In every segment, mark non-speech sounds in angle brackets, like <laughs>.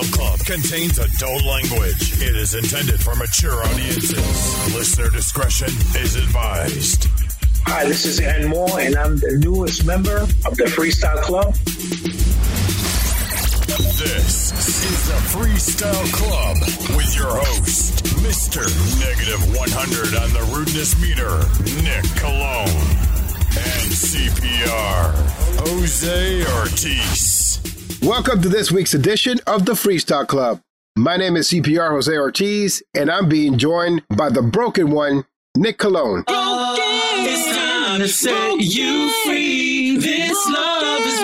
Freestyle Club contains adult language. It is intended for mature audiences. Listener discretion is advised. Hi, this is &More, and I'm the newest member of the Freestyle Club. This is the Freestyle Club with your host, Mr. Negative 100 on the rudeness meter, Nick Cologne, and CPR, Jose Ortiz. Welcome to this week's edition of the Freestyle Club. My name is CPR Jose Ortiz, and I'm being joined by the broken one, Nick Cologne. It's time to set you free. This love is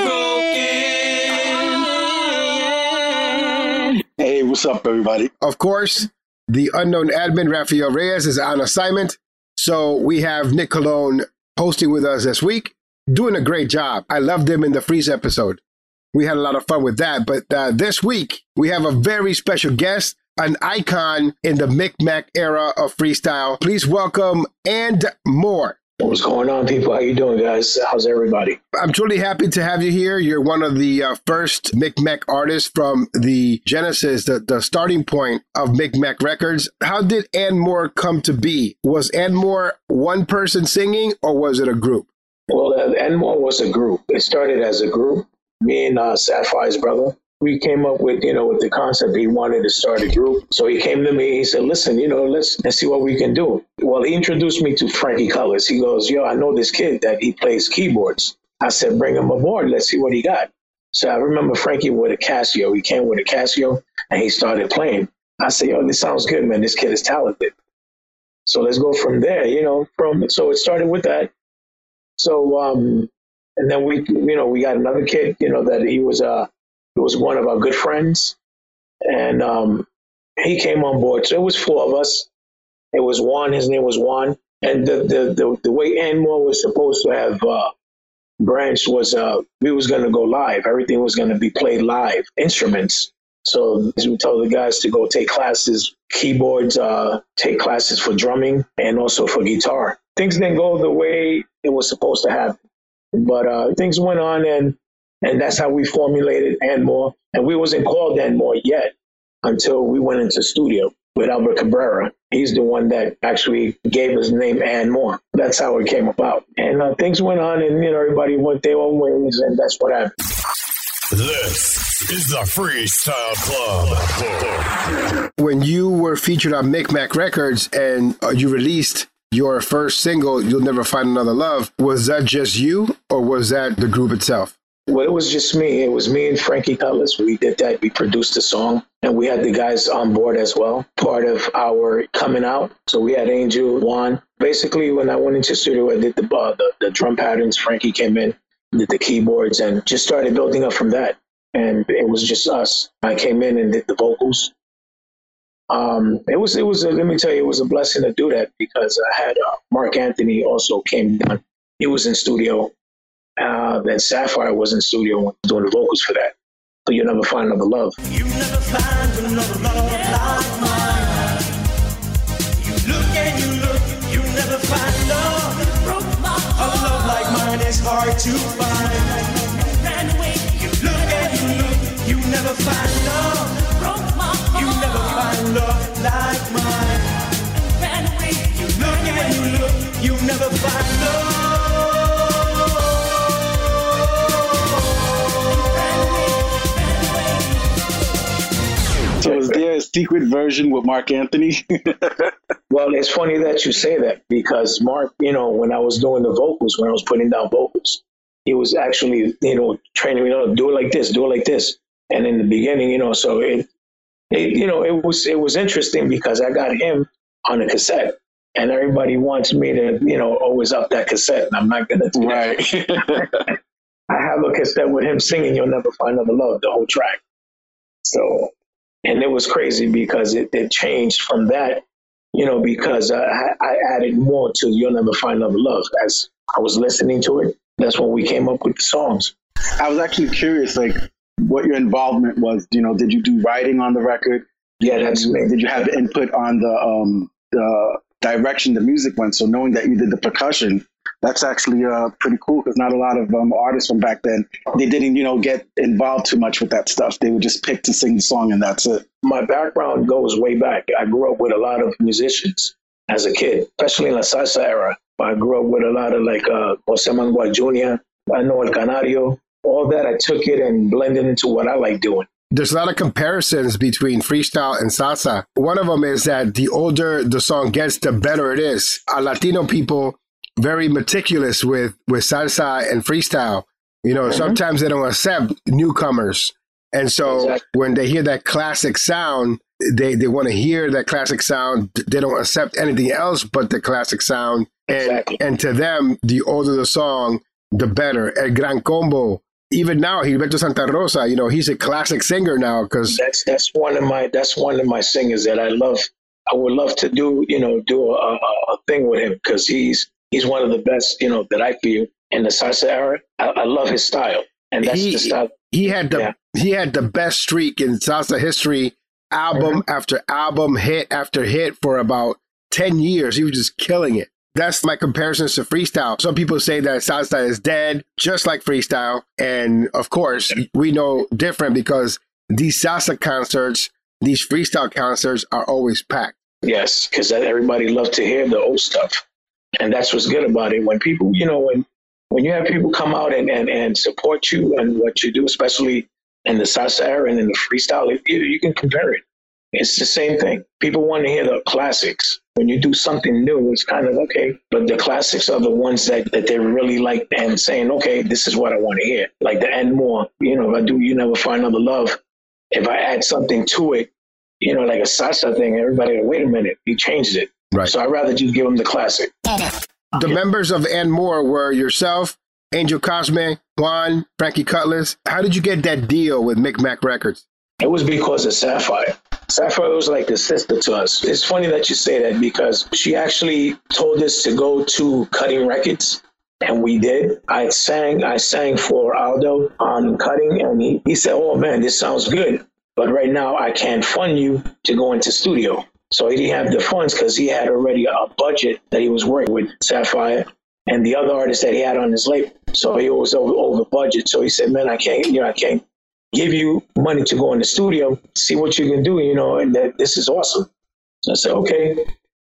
broken. Hey, what's up, everybody? Of course, the unknown admin, Rafael Reyes, is on assignment. So we have Nick Cologne hosting with us this week, doing a great job. I loved him in the Freeze episode. We had a lot of fun with that. But uh, this week, we have a very special guest, an icon in the Mic Mac era of freestyle. Please welcome and more. What's going on, people? How you doing, guys? How's everybody? I'm truly happy to have you here. You're one of the uh, first Mic Mac artists from the genesis, the, the starting point of Mic Mac Records. How did &More come to be? Was &More one person singing or was it a group? Well, uh, &More was a group. It started as a group. Me and uh, Safire's brother, we came up with, you know, with the concept. He wanted to start a group. So he came to me. He said, listen, you know, let's, let's see what we can do. Well, he introduced me to Frankie Cutlass. He goes, yo, I know this kid that he plays keyboards. I said, bring him aboard. Let's see what he got. So I remember Frankie with a Casio. He came with a Casio and he started playing. I said, yo, this sounds good, man. This kid is talented. So let's go from there, you know, from, so it started with that. So, um, and then we, you know, we got another kid, you know, that he was, uh, he was one of our good friends, and um, he came on board. So it was four of us. It was Juan. His name was Juan. And the the the, the way Ann Moore was supposed to have uh, branched was uh, we was going to go live. Everything was going to be played live, instruments. So we told the guys to go take classes, keyboards, uh, take classes for drumming, and also for guitar. Things didn't go the way it was supposed to happen, but uh, things went on, and and that's how we formulated &More. And we wasn't called &More yet until we went into studio with Albert Cabrera. He's the one that actually gave us the name &More. That's how it came about. And uh, things went on, and you know everybody went their own ways, and that's what happened. This is the Freestyle Club. When you were featured on Mic Mac Records and uh, you released your first single, You'll Never Find Another Love, was that just you or was that the group itself? Well, it was just me. It was me and Frankie Cutlass. We did that. We produced the song, and we had the guys on board as well, part of our coming out. So we had Angel, Juan. Basically, when I went into studio, I did the, uh, the the drum patterns. Frankie came in, did the keyboards, and just started building up from that. And it was just us. I came in and did the vocals. Um, it was it was a, let me tell you, it was a blessing to do that because I had uh, Marc Anthony also came down. He was in studio uh, then Safire was in studio doing the vocals for that. So you'll never find another love. You never find another love like mine. You look and you look, you never find love. A love like mine is hard to find. And wait, you look and you look, you never find love. You never find love like mine. You look and you look, you never find love. So is there a secret version with Marc Anthony? <laughs> Well, it's funny that you say that because Marc, you know, when I was doing the vocals, when I was putting down vocals, he was actually, you know, training me, you know, do it like this, do it like this. And in the beginning, you know, so it, it you know, it was it was interesting because I got him on a cassette. And everybody wants me to, you know, always up that cassette, and I'm not gonna do that. right. <laughs> I have a cassette with him singing "You'll Never Find Another Love" the whole track. So, and it was crazy because it, it changed from that, you know, because uh, I, I added more to "You'll Never Find Another Love" as I was listening to it. That's when we came up with the songs. I was actually curious, like, what your involvement was. You know, did you do writing on the record? Yeah, that's me. Did you have input on the um, the direction the music went? So knowing that you did the percussion, That's actually uh, pretty cool because not a lot of um, artists from back then they didn't, you know, get involved too much with that stuff. They would just pick to sing the song and that's it. My background goes way back. I grew up with a lot of musicians as a kid, especially in the salsa era. I grew up with a lot of like uh, Jose Manuel Jr., I know El Canario. All that I took it and blended into what I like doing. There's a lot of comparisons between freestyle and salsa. One of them is that the older the song gets, the better it is. Our Latino people very meticulous with with salsa and freestyle. You know, mm-hmm. sometimes they don't accept newcomers, and so exactly. when they hear that classic sound, they they want to hear that classic sound. They don't accept anything else but the classic sound. And exactly. and to them, the older the song, the better. El Gran Combo. Even now, Gilberto Santa Rosa, you know, he's a classic singer now because that's that's one of my that's one of my singers that I love. I would love to do you know do a, a thing with him because he's he's one of the best you know that I feel in the salsa era. I, I love his style, and that's he, the style. He had the yeah. he had the best streak in salsa history. Album mm-hmm. after album, hit after hit for about ten years. He was just killing it. That's my comparisons to freestyle. Some people say that salsa is dead, just like freestyle. And of course, we know different because these salsa concerts, these freestyle concerts are always packed. Yes, because everybody loves to hear the old stuff. And that's what's good about it. When people, you know, when when you have people come out and, and, and support you and what you do, especially in the salsa era and in the freestyle, you, you can compare it. It's the same thing. People want to hear the classics. When you do something new, it's kind of okay. But the classics are the ones that, that they really like and saying, okay, this is what I want to hear. Like the end more, you know, if I do You Never Find Another Love, if I add something to it, you know, like a salsa thing, everybody, wait a minute, he changed it. Right. So I'd rather just give them the classic. The members of &More were yourself, Angel Cosme, Juan, Frankie Cutlass. How did you get that deal with Mic Mac Records? It was because of Safire. Safire was like the sister to us. It's funny that you say that because she actually told us to go to Cutting Records and we did. I sang, I sang for Aldo on Cutting, and he, he said, "Oh man, this sounds good, but right now I can't fund you to go into studio." So he didn't have the funds because he had already a budget that he was working with Safire and the other artists that he had on his label. So he was over, over budget. So he said, "Man, I can't, you know, I can't give you money to go in the studio, see what you can do, you know, and that this is awesome. So I said, okay.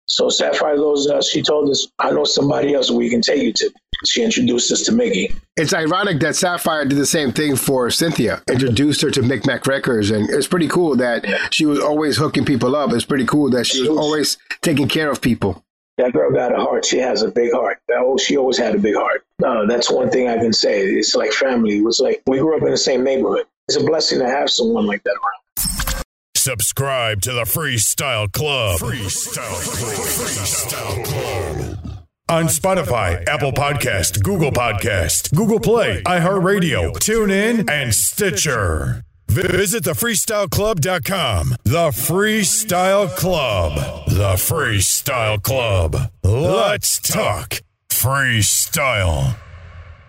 So Safire goes, uh, she told us, I know somebody else we can take you to. She introduced us to Mickey. It's ironic that Safire did the same thing for Cynthia, introduced her to Mic Mac Records. And it's pretty cool that she was always hooking people up. It's pretty cool that she was always taking care of people. That girl got a heart. She has a big heart. Oh, She always had a big heart. Uh, that's one thing I can say. It's like family. It was like we grew up in the same neighborhood it's a blessing to have someone like that around. Subscribe to the Freestyle Club. Freestyle Club. Freestyle Club. On Spotify, Apple Podcast, Google Podcast, Google Play, iHeartRadio, TuneIn, and Stitcher. Visit thefreestyleclub.com. The Freestyle Club. The Freestyle Club. Let's talk freestyle.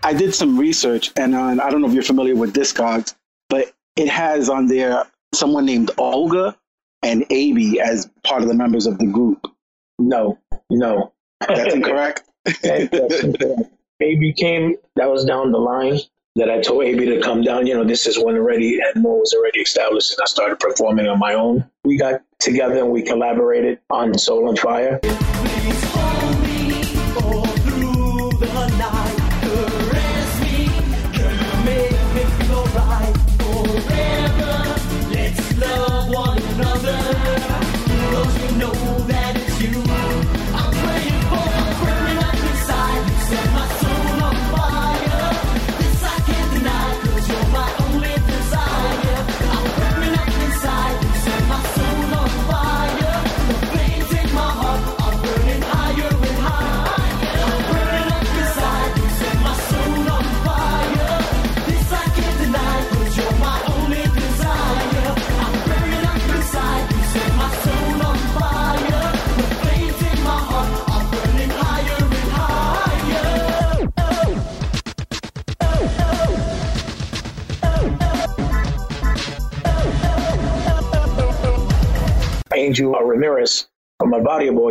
I did some research, and uh, I don't know if you're familiar with Discogs, but it has on there someone named Olga and Aby as part of the members of the group. No, no. That's <laughs> incorrect. Aby came, that was down the line that I told Aby to come down. You know, this is when already &More was already established and I started performing on my own. We got together and we collaborated on Soul On Fire.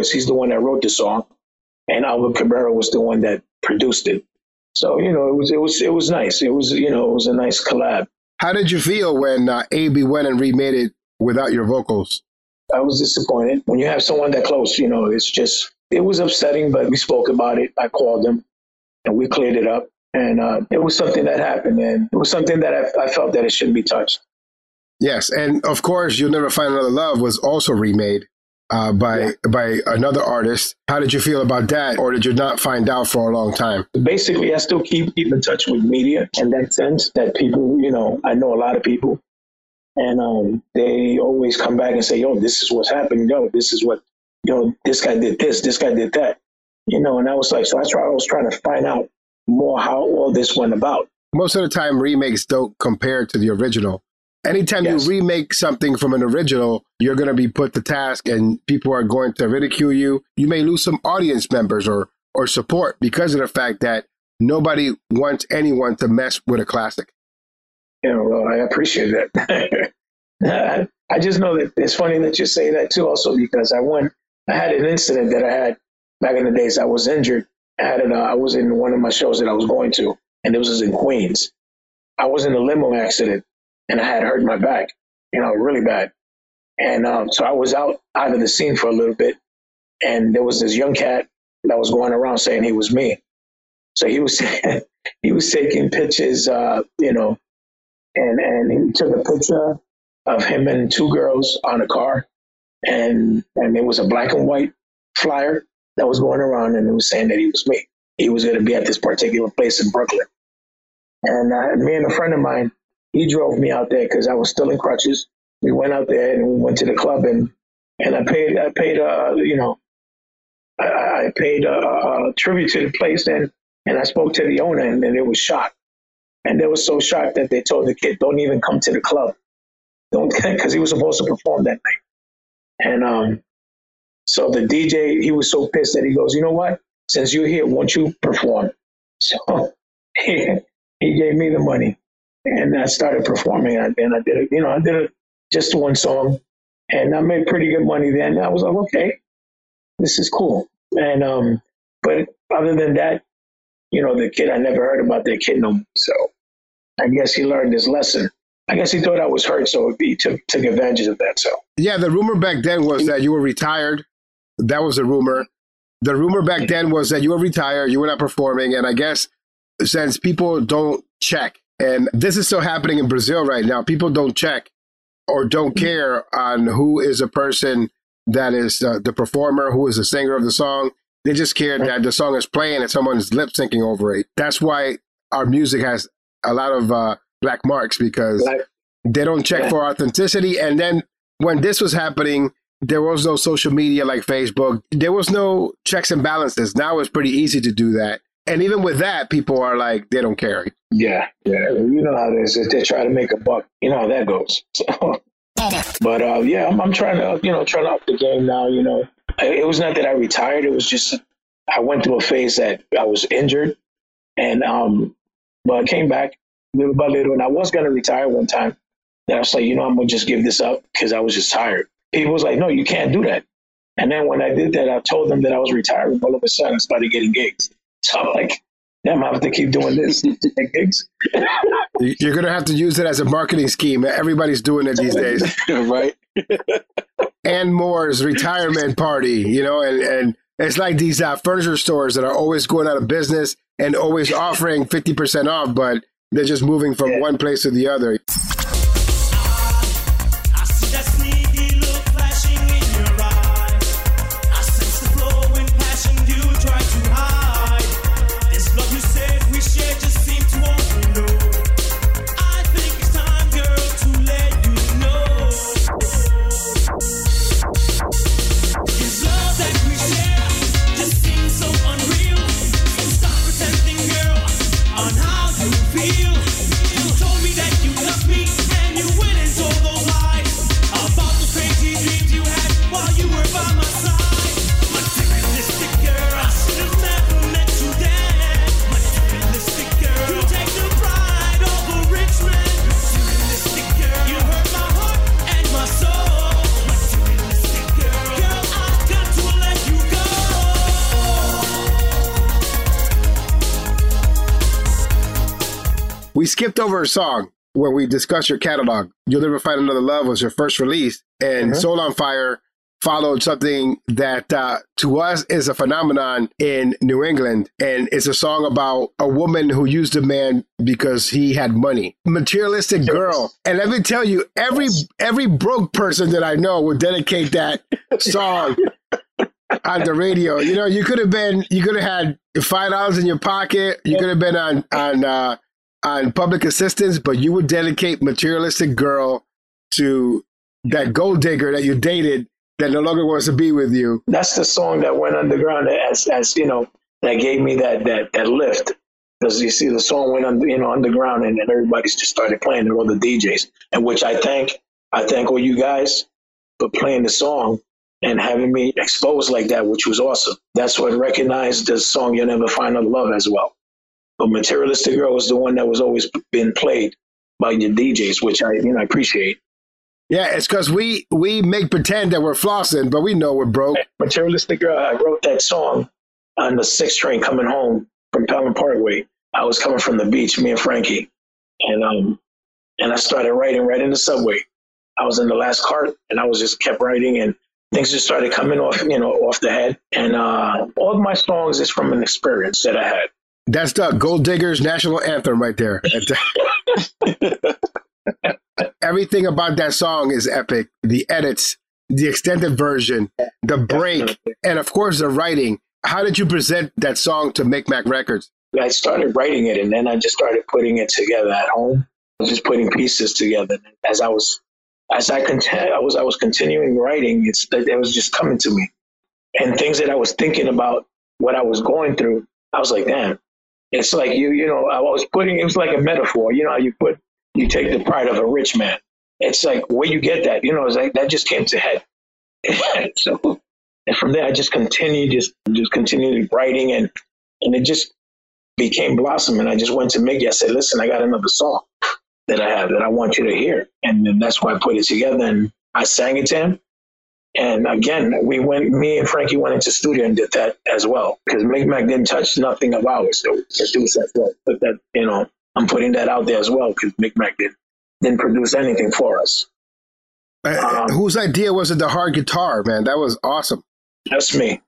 Ramirez from my Barrio Boyzz, he's the one that wrote the song. And Albert Cabrera was the one that produced it. So you know, it was it was it was nice. It was you know it was a nice collab. How did you feel when uh, Aby went and remade it without your vocals? I was disappointed. When you have someone that close, you know, it's just it was upsetting. But we spoke about it. I called them, and we cleared it up. And uh, it was something that happened, and it was something that I, I felt that it shouldn't be touched. Yes, and of course, "You'll Never Find Another Love" was also remade uh, by Yeah. by another artist. How did you feel about that, or did you not find out for a long time? basically I still keep keep in touch with media in that sense that people, you know, I know a lot of people and um they always come back and say, Yo, this is what's happening, yo, this is what you know, this guy did this, this guy did that. You know, and I was like, so I try I was trying to find out more how all this went about. Most of the time, remakes don't compare to the original. Anytime Yes. you remake something from an original, you're going to be put to task, and people are going to ridicule you. You may lose some audience members or or support because of the fact that nobody wants anyone to mess with a classic. Yeah, well, I appreciate that. <laughs> I just know that it's funny that you say that too, also because I went, I had an incident that I had back in the days. I was injured. I had an, uh, I was in one of my shows that I was going to, and it was in Queens. I was in a limo accident, and I had hurt my back, you know, really bad. And um, so I was out out of the scene for a little bit, and there was this young cat that was going around saying he was me. So he was <laughs> he was taking pictures, uh, you know, and and he took a picture of him and two girls on a car, and and it was a black and white flyer that was going around, and it was saying that he was me. He was going to be at this particular place in Brooklyn, and uh, me and a friend of mine, he drove me out there because I was still in crutches. We went out there and we went to the club, and and I paid I paid uh you know I, I paid a, a tribute to the place, and and I spoke to the owner, and, and it was shocked. And they were so shocked that they told the kid, "Don't even come to the club, don't," <laughs> because he was supposed to perform that night. And um, so the DJ, he was so pissed that he goes, "You know what? Since you're here, won't you perform?" <laughs> So he, <laughs> he gave me the money, and I started performing. And and I did, it, you know, I did it just one song, and I made pretty good money then. I was like, okay, this is cool. And um, but other than that, you know, the kid, I never heard about that kid no. So I guess he learned his lesson. I guess he thought I was hurt, so he took took advantage of that. So Yeah, the rumor back then was that you were retired. That was a rumor. The rumor back then was that you were retired, you were not performing, and I guess since people don't check, and this is still happening in Brazil right now, people don't check or don't care on who is a person that is uh, the performer, who is the singer of the song. They just care that the song is playing and someone's lip syncing over it. That's why our music has a lot of uh, black marks because they don't check Yeah. for authenticity. And then when this was happening, there was no social media like Facebook. There was no checks and balances. Now it's pretty easy to do that. And even with that, people are like, they don't care. yeah, yeah, you know how it is. If they try to make a buck, you know how that goes. <laughs> So, but uh, yeah, I'm, I'm trying to, you know, trying to up the game now. You know, it was not that I retired. It was just I went through a phase that I was injured, and um, but I came back little by little, and I was gonna retire one time. Then I was like, you know, I'm gonna just give this up because I was just tired. People was like, no, you can't do that. And then when I did that, I told them that I was retiring. All of a sudden, I started getting gigs. So I'm like, damn, I have to keep doing this <laughs> to get gigs. You- You're going to have to use it as a marketing scheme. Everybody's doing it these days. <laughs> right? &More's retirement party, you know, and, and it's like these uh, furniture stores that are always going out of business and always offering 50% off, but they're just moving from Yeah. one place to the other. Skipped over a song when we discussed your catalog. You'll Never Find Another Love was your first release, and Mhm. Soul on Fire followed something that uh, to us is a phenomenon in New England. And it's a song about a woman who used a man because he had money. Materialistic girl. And let me tell you, every every broke person that I know would dedicate that <laughs> song on the radio. You know, you could have been you could have had five dollars in your pocket, you could have been on on uh on public assistance, but you would dedicate materialistic girl to that gold digger that you dated that no longer wants to be with you. That's the song that went underground as, as you know, that gave me that that that lift. Because you see, the song went under, you know, underground, and then everybody's just started playing it, all the DJs, and which I thank, I thank all you guys for playing the song and having me exposed like that, which was awesome. That's what recognized the song "You'll Never Find a Love" as well. But "Materialistic Girl" was the one that was always been played by your DJs, which I, you know, I appreciate. Yeah, it's because we we make pretend that we're flossing, but we know we're broke. Materialistic Girl, I wrote that song on the sixth train coming home from Pelham Parkway. I was coming from the beach, me and Frankie, and um, and I started writing right in the subway. I was in the last cart, and I was just kept writing, and things just started coming off, you know, off the head. And uh, all of my songs is from an experience that I had. That's the Gold Diggers national anthem right there. <laughs> Everything about that song is epic. The edits, the extended version, the break, and of course the writing. How did you present that song to Mic Mac Records? I started writing it, and then I just started putting it together at home. I was just putting pieces together. As I was, as I continue, I was, I was continuing writing. It's it was just coming to me, and things that I was thinking about, what I was going through. I was like, damn. It's like you, you know, I was putting. It was like a metaphor. You know, you put, you take the pride of a rich man. It's like where you get that. You know, it's like that just came to head. <laughs> so, and from there, I just continued, just just continued writing, and and it just became Blossom. And I just went to Mickey. I said, listen, I got another song that I have that I want you to hear. And then that's why I put it together and I sang it to him. And again, we went, me and Frankie went into studio and did that as well. Because Mic Mac didn't touch nothing of ours. So produce that, well, but that, you know, I'm putting that out there as well because Mic Mac did, didn't produce anything for us. Uh, whose idea was it? The hard guitar, man. That was awesome. That's me.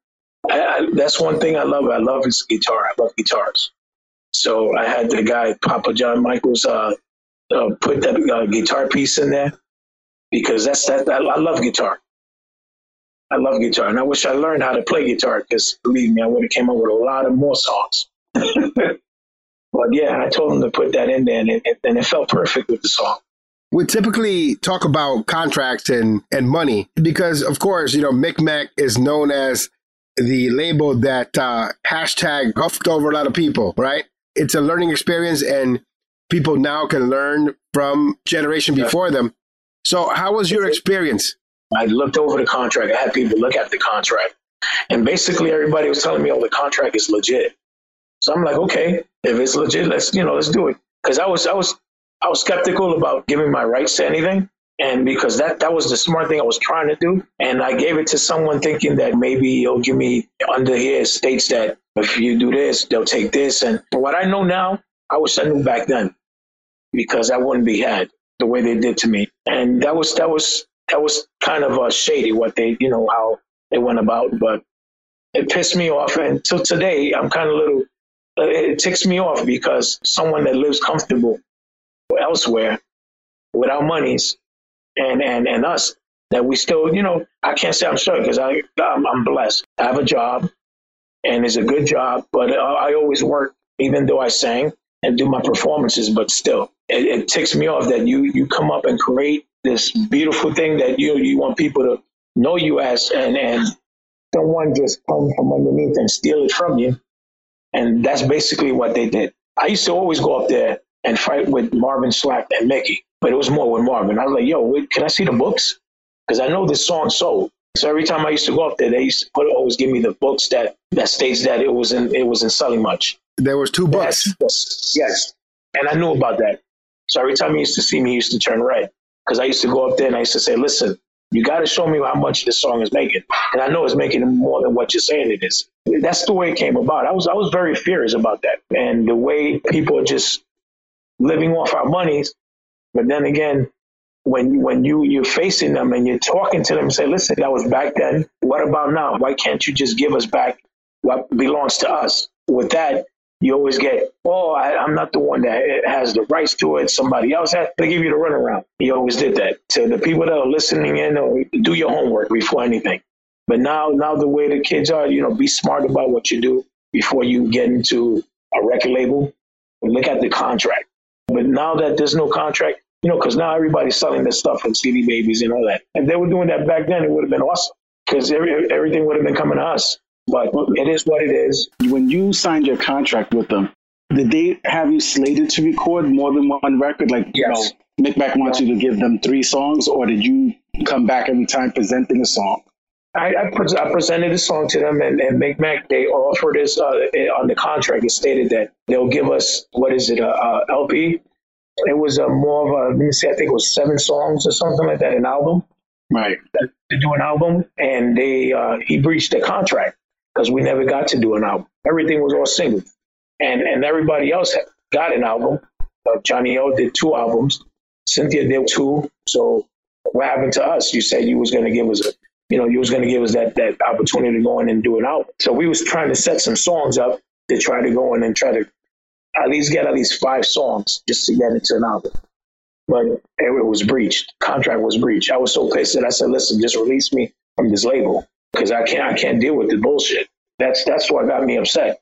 I, I, that's one thing I love. I love his guitar. I love guitars. So I had the guy Papa John Michaels uh, uh, put that uh, guitar piece in there because that's that. I, I love guitar. I love guitar, and I wish I learned how to play guitar because believe me, I would have came up with a lot of more songs. <laughs> but yeah, I told him to put that in there, and it, and it felt perfect with the song. We typically talk about contracts and, and money because, of course, you know, Mic Mac is known as the label that uh, hashtag huffed over a lot of people, right? It's a learning experience and people now can learn from generation before them. So how was your experience? I looked over the contract. I had people look at the contract. And basically everybody was telling me, oh, the contract is legit. So I'm like, okay, if it's legit, let's, you know, let's do it. Cause I was, I was, I was skeptical about giving my rights to anything. And because that, that was the smart thing I was trying to do. And I gave it to someone thinking that maybe he'll give me under here states that if you do this, they'll take this. And what I know now, I wish I knew back then because I wouldn't be had the way they did to me. And that was, that was, that was kind of uh, shady what they, you know, how they went about, but it pissed me off. And till today, I'm kind of little, uh, it ticks me off because someone that lives comfortable elsewhere without monies and, and, and us that we still, you know, I can't say I'm sorry because I, I'm, I'm blessed. I have a job and it's a good job, but I, I always work, even though I sang and do my performances, but still it, it ticks me off that you, you come up and create this beautiful thing that you you want people to know you as and and someone just come from underneath and steal it from you. And that's basically what they did. I used to always go up there and fight with marvin slack and mickey but it was more with marvin. I was like yo wait, can i see the books? Because i know this song sold. So every time i used to go up there they used to put, always give me the books that that states that it was in it was in selling much. There was two books. yes, yes. And i knew about that. So every time he used to see me he used to turn red because I used to go up there and I used to say, listen, you got to show me how much this song is making. And I know it's making more than what you're saying it is. That's the way it came about. I was, I was very furious about that. And the way people are just living off our monies. But then again, when when you you're facing them and you're talking to them and say, listen, that was back then. What about now? Why can't you just give us back what belongs to us? With that, you always get, oh, I, I'm not the one that has the rights to it. Somebody else has to give you the runaround. He always did that. So the people that are listening in, or do your homework before anything. But now, now the way the kids are, you know, be smart about what you do before you get into a record label. Look at the contract. But now that there's no contract, you know, because now everybody's selling their stuff from CD babies and all that. If they were doing that back then, it would have been awesome because every, everything would have been coming to us. But it is what it is. When you signed your contract with them, did they have you slated to record more than one record? Like, Yes. you know, Mic Mac wants you to give them three songs, or did you come back every time presenting a song? I, I, pre- I presented a song to them, and, and Mac they offered us uh, on the contract. It stated that they'll give us what is it, a, a LP? It was a more of a let me see, I think it was seven songs or something like that, an album Right. to do an album, and they uh, he breached the contract because we never got to do an album. Everything was all singles, and and everybody else got an album. Uh, Johnny O did two albums, Cynthia did two. So what happened to us? You said you was going to give us a, you know, you was going to give us that that opportunity to go in and do an album. So we was trying to set some songs up to try to go in and try to at least get at least five songs just to get into an album. But it, it was breached. Contract was breached. I was so pissed that I said, "Listen, just release me from this label because I can't. I can't deal with the bullshit." That's that's what got me upset.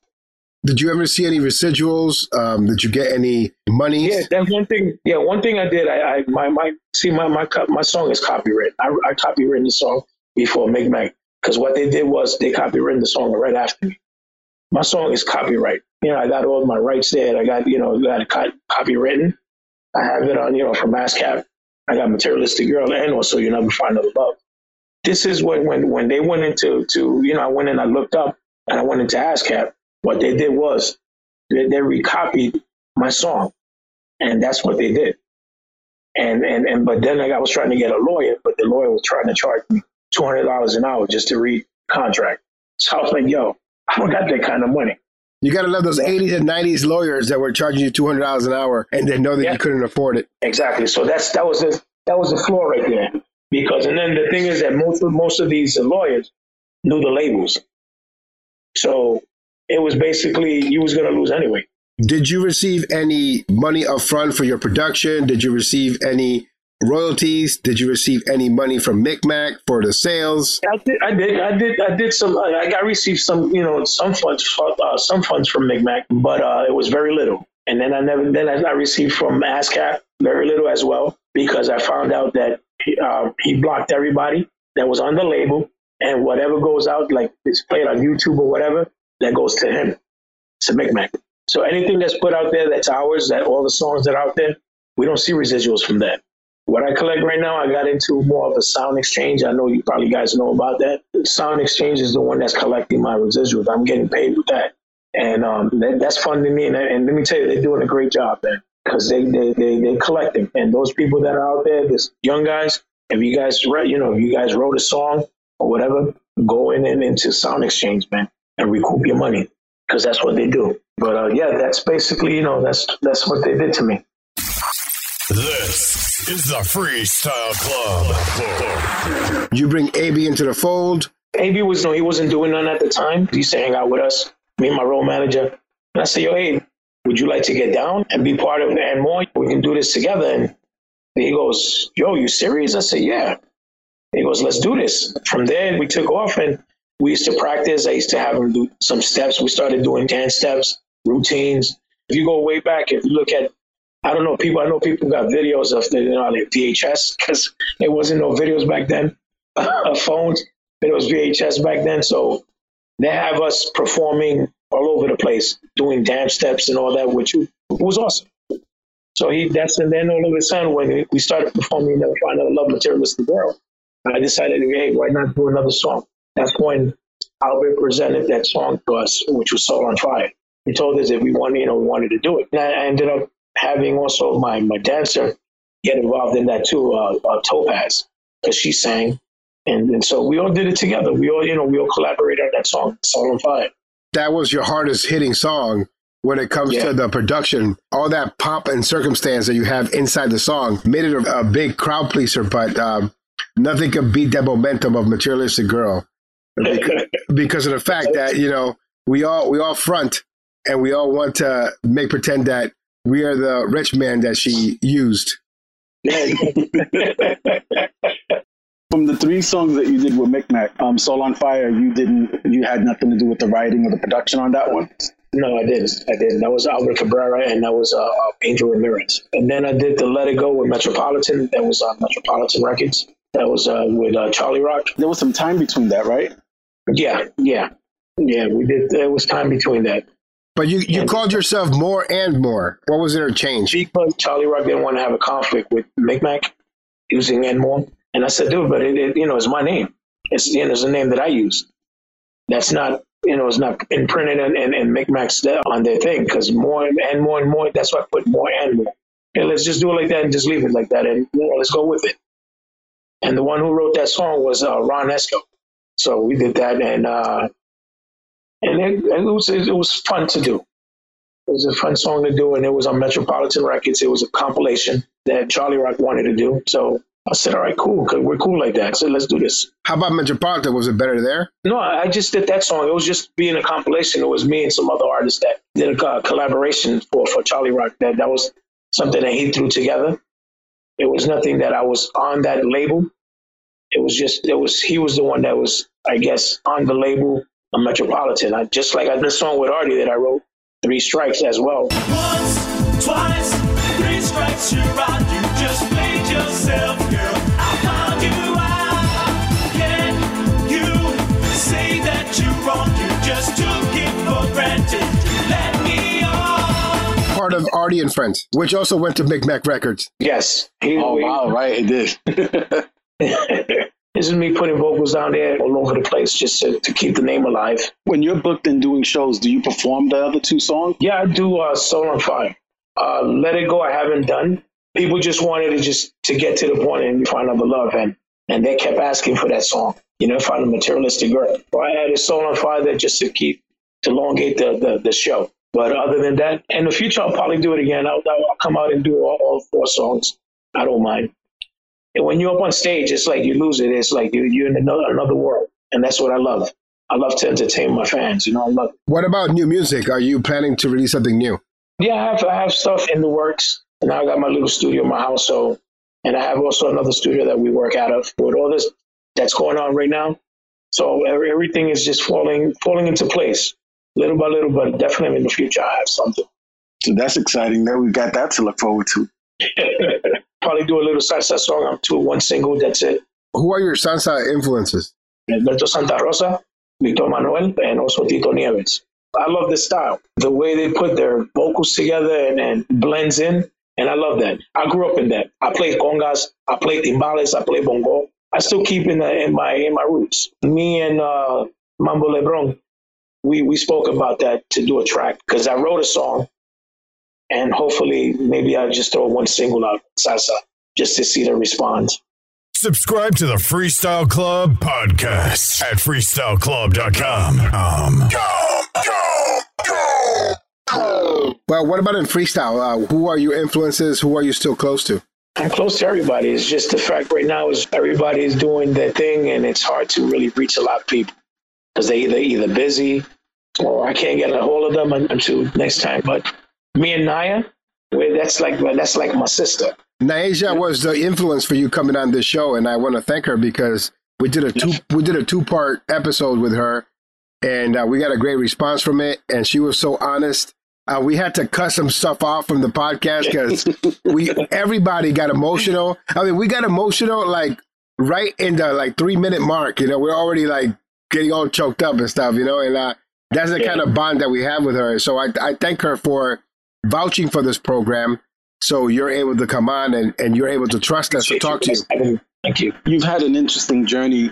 Did you ever see any residuals? Um, did you get any money? Yeah, that's one thing. Yeah, one thing I did. I, I my my see my my my song is copyrighted. I, I copywritten the song before Mic Mac because what they did was they copywritten the song right after me. My song is copyright. You know, I got all my rights there. I got you know got it co- copywritten. I have it on you know from ASCAP. I got materialistic girl and also you never find another love. This is what when when they went into to you know I went and I looked up and I went into ASCAP. What they did was they, they recopied my song and that's what they did. And and and but then like, I was trying to get a lawyer, but the lawyer was trying to charge me two hundred dollars an hour just to read contract. So I was like, yo, I don't got that kind of money. You got to love those 80s and 90s lawyers that were charging you $200 an hour and they know that Yeah. you couldn't afford it. Exactly. So that's that was the that was the flaw right there. Because and then the thing is that most of most of these lawyers knew the labels. So it was basically you was gonna lose anyway. Did you receive any money up front for your production? Did you receive any royalties? Did you receive any money from Mic Mac for the sales? I did, I did, I did, I did some. I got received some, you know, some funds, uh, some funds from Mic Mac, but uh, it was very little. And then I never, then I, I received from ASCAP very little as well because I found out that uh, he blocked everybody that was on the label, and whatever goes out, like it's played on YouTube or whatever, that goes to him, to Mic Mac. So anything that's put out there that's ours, that all the songs that are out there, we don't see residuals from that. What I collect right now, I got into more of a SoundExchange. I know you probably guys know about that. SoundExchange is the one that's collecting my residuals. I'm getting paid with that. And um, that, that's funding me. And, and let me tell you, they're doing a great job, man, because they, they, they, they're collecting. And those people that are out there, this young guys, if you guys write, you know, if you guys wrote a song or whatever, go in and into SoundExchange, man, and recoup your money because that's what they do. But uh, yeah, that's basically, you know, that's that's what they did to me. This is the Freestyle Club. You bring Aby into the fold. Aby was no, he wasn't doing none at the time. He used to hang out with us, me and my role manager. And I said, Yo, Aby, would you like to get down and be part of &More? We can do this together. And he goes, Yo, you serious? I said, Yeah. He goes, Let's do this. From there, we took off and we used to practice. I used to have him do some steps. We started doing dance steps, routines. If you go way back, if you look at I don't know, people I know people got videos of the you know like VHS because there wasn't no videos back then. <laughs> phones. It was VHS back then, so they have us performing all over the place, doing dance steps and all that, which was awesome. So he that's and then all of a sudden when we started performing Never Find Another Love Materialistic Girl, I decided, hey, why not do another song? That's when Albert presented that song to us, which was Soul on Fire. He told us if we wanted, you know, we wanted to do it. And I ended up having also my my dancer get involved in that too, uh, uh, Topaz, because she sang, and and so we all did it together. We all, you know, we all collaborated on that song, Soul on Fire. That was your hardest hitting song. when it comes Yeah. to the production. All that pop and circumstance that you have inside the song made it a, a big crowd pleaser, but um, nothing could beat that momentum of Materialistic Girl because, because of the fact that, you know, we all we all front and we all want to make pretend that we are the rich man that she used. <laughs> From the three songs that you did with Mic Mac, um, Soul on Fire, you didn't, you had nothing to do with the writing or the production on that one. No, I didn't. I didn't. That was Albert Cabrera and that was uh, uh, Angel Ramirez. And then I did the Let It Go with Metropolitan. That was uh, Metropolitan Records. That was uh, with uh, Charlie Rock. There was some time between that, right? Yeah, yeah, yeah. We did. There was time between that But you, you And- called yourself more and more. What was there a change? because Charlie Rock didn't want to have a conflict with Mic Mac using &More. And I said, dude, but it, it you know, it's my name. It's you know, it's a name that I use. That's not you know, it's not imprinted and and, and Mic Mac's on their thing because more and more and more. That's why I put more and more. And let's just do it like that and just leave it like that and you know, let's go with it. And the one who wrote that song was uh, Ron Esco. So we did that and uh, and it, it was it was fun to do. It was a fun song to do, and it was on Metropolitan Records. It was a compilation that Charlie Rock wanted to do. So I said, "All right, cool. 'cause We're cool like that." I said, "Let's do this." How about Metropolitan? Was it better there? No, I I just did that song. It was just being a compilation. It was me and some other artists that did a collaboration for for Charlie Rock. That that was something that he threw together. It was nothing that I was on that label. It was just it was he was the one that was I guess on the label of Metropolitan. I just like I did a song with Artie that I wrote, Three Strikes as well. Once, twice, three strikes, you're out. You just played yourself, girl. I found you out. Can you say that you're wrong? You just took it for granted. Let me off. Part of Artie and Friends, which also went to Mic Mac Records. Yes. He, Oh he- wow, right, it did. <laughs> this is me putting vocals down there all over the place just to, to keep the name alive. when you're booked and doing shows, do you perform the other two songs? Yeah, I do uh, Soul on Fire. Uh, Let It Go, I haven't done. People just wanted to just to get to the point and find another love, and and they kept asking for that song. You know, find a materialistic girl. So I added Soul on Fire there just to keep to elongate the, the the show. But other than that, in the future, I'll probably do it again. I'll, I'll come out and do all, all four songs. I don't mind. And when you're up on stage, it's like you lose it. It's like you, you're in another, another world, and that's what I love. I love to entertain my fans. You know, I love. What about new music? Are you planning to release something new? Yeah, I have I have stuff in the works. And now I got my little studio in my house. So, and I have also another studio that we work out of with all this that's going on right now. So everything is just falling falling into place little by little. But definitely in the future, I have something. So that's exciting. That we got that to look forward to. <laughs> Probably do a little salsa song. I'm to one single. That's it. Who are your salsa influences? Alberto Santa Rosa, Víctor Manuelle, and also Tito Nieves. I love this style. The way they put their vocals together and, and blends in. And I love that. I grew up in that. I played congas, I played timbales, I played bongo. I still keep in, the, in my in my roots. Me and uh, Mambo Lebron, we, we spoke about that to do a track because I wrote a song and hopefully maybe I'll just throw one single out, salsa, just to see the response. Subscribe to the Freestyle Club podcast at freestyleclub.com. Um, go. Well, what about in freestyle? Uh, who are your influences? Who are you still close to? I'm close to everybody. It's just the fact right now is everybody is doing their thing, and it's hard to really reach a lot of people because they either either busy or I can't get a hold of them until next time. But me and Naya, that's like that's like my sister. Naisha was the influence for you coming on this show, and I want to thank her because we did a two we did a two part episode with her, and uh, we got a great response from it. And she was so honest. Uh, we had to cut some stuff off from the podcast because <laughs> we everybody got emotional. I mean, we got emotional like right in the like three minute mark. You know, we're already like getting all choked up and stuff. You know, and uh, that's the Yeah. kind of bond that we have with her. So I I thank her for vouching for this program. So you're able to come on and, and you're able to trust us to talk to you. Thank you. You've had an interesting journey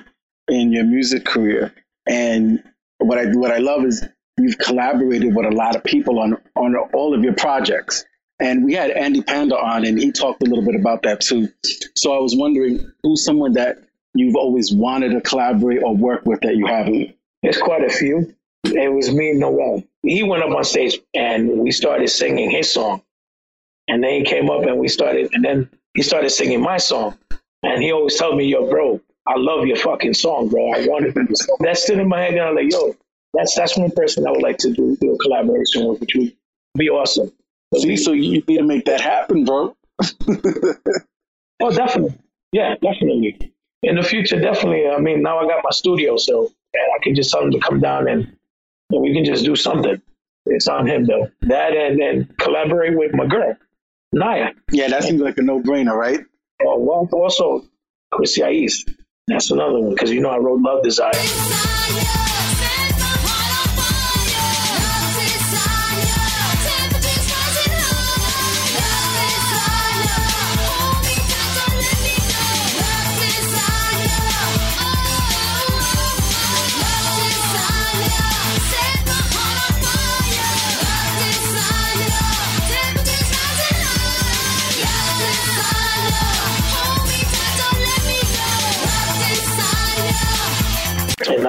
in your music career, and what I what I love is you've collaborated with a lot of people on on all of your projects. And we had Andy Panda on, and he talked a little bit about that too. So I was wondering, who's someone that you've always wanted to collaborate or work with that you haven't? There's quite a few. It was me and Noel. He went up on stage and we started singing his song. And then he came up and we started, and then he started singing my song. And he always told me, yo, bro, I love your fucking song, bro. I wanted to. That's still in my head. And I'm like, yo, that's that's one person I would like to do, do a collaboration with, which would be awesome. See, so you need to make that happen, bro. <laughs> Oh, definitely. Yeah, definitely. In the future, definitely. I mean, now I got my studio, so I can just tell him to come down and, and we can just do something. It's on him, though. That and then collaborate with my girl, Naya. Yeah, that seems like a no-brainer, right? Oh, well, also, Chrissy Ais. That's another one, because you know I wrote Love Desire. And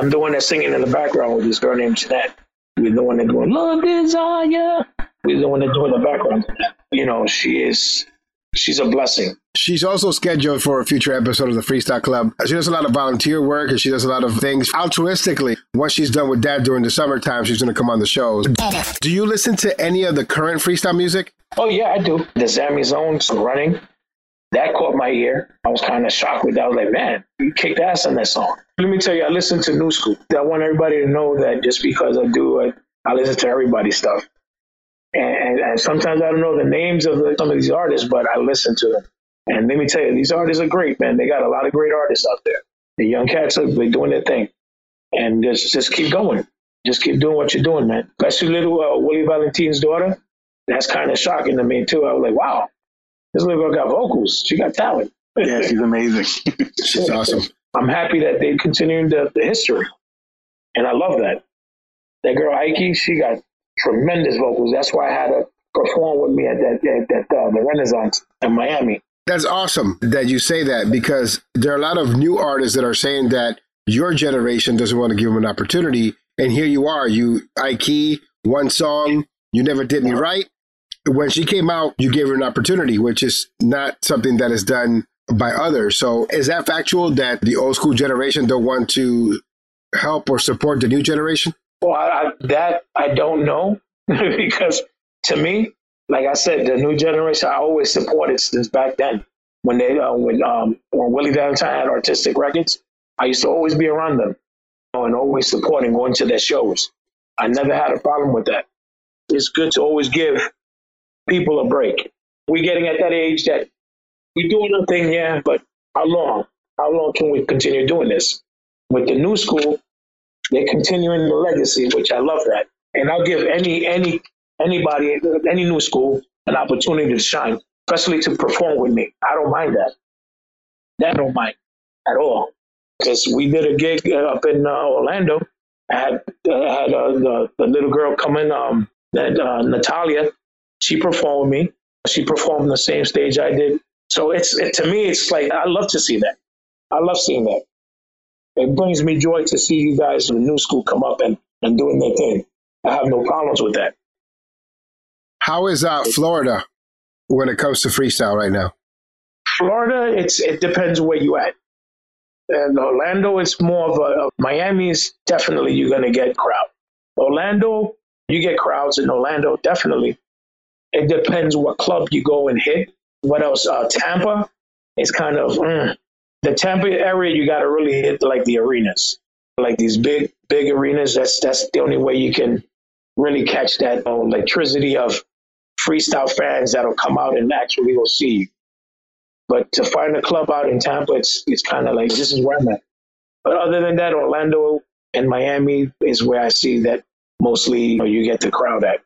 I'm the one that's singing in the background with this girl named Jeanette. We're the one that's doing Love Desire. We're the one that's doing the background. You know, she is, she's a blessing. She's also scheduled for a future episode of the Freestyle Club. She does a lot of volunteer work and she does a lot of things altruistically. Once she's done with that during the summertime, she's going to come on the shows. Do you listen to any of the current freestyle music? Oh, yeah, I do. The Zammy Zones running. That caught my ear. I was kind of shocked with that. I was like, man, you kicked ass on that song. Let me tell you, I listen to New School. I want everybody to know that just because I do it, I listen to everybody's stuff. And, and, and sometimes I don't know the names of the, some of these artists, but I listen to them. And let me tell you, these artists are great, man. They got a lot of great artists out there. The young cats are they doing their thing. And just, just keep going. Just keep doing what you're doing, man. Especially little uh, Willie Valentine's daughter. That's kind of shocking to me, too. I was like, wow, this little girl got vocals. She got talent. Yeah, she's amazing. She's awesome. I'm happy that they're continuing the, the history. And I love that. That girl, Ike, she got tremendous vocals. That's why I had her perform with me at that, at, that uh, the Renaissance in Miami. That's awesome that you say that because there are a lot of new artists that are saying that your generation doesn't want to give them an opportunity. And here you are, you Ike, one song, You Never Did Me Right. When she came out, you gave her an opportunity, which is not something that is done by others. So is that factual that the old school generation don't want to help or support the new generation? Well, I, I, that I don't know <laughs> because to me, like I said, the new generation I always supported since back then when they uh, when um when Willie Valentine had artistic records. I used to always be around them and always supporting, going to their shows. I never had a problem with that. It's good to always give people a break. We're getting at that age that we're doing our thing, yeah, but how long? How long can we continue doing this? With the new school, they're continuing the legacy, which I love that. And I'll give any any anybody any new school an opportunity to shine, especially to perform with me. I don't mind that. That I don't mind at all. Because we did a gig uh, up in uh, Orlando. I had, uh, had uh, the, the little girl come in, um, that, uh, Natalia. She performed with me. She performed the same stage I did. So it's it, to me, it's like I love to see that. I love seeing that. It brings me joy to see you guys in the new school come up and, and doing their thing. I have no problems with that. How is uh, Florida when it comes to freestyle right now? Florida, it's it depends where you at. And Orlando, it's more of a, Miami is definitely you're gonna get crowd. Orlando, you get crowds in Orlando, definitely. It depends what club you go and hit. What else? Uh, Tampa is kind of mm. the Tampa area. You got to really hit like the arenas, like these big big arenas. That's that's the only way you can really catch that electricity of freestyle fans that'll come out and actually go see you. But to find a club out in Tampa, it's it's kind of like this is where I'm at. But other than that, Orlando and Miami is where I see that mostly you, know, you get the crowd at.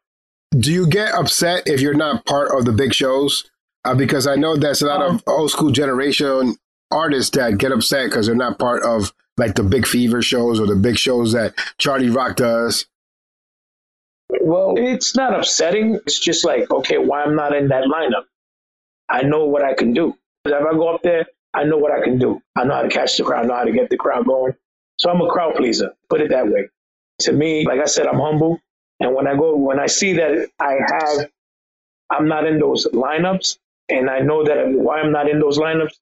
Do you get upset if you're not part of the big shows? Uh, because I know there's a lot of old school generation artists that get upset because they're not part of like the big fever shows or the big shows that Charlie Rock does. Well, it's not upsetting. It's just like, okay, why I'm not in that lineup? I know what I can do. If I go up there, I know what I can do. I know how to catch the crowd, I know how to get the crowd going. So I'm a crowd pleaser, put it that way. To me, like I said, I'm humble. And when I go, when I see that I have, I'm not in those lineups, and I know that why I'm not in those lineups,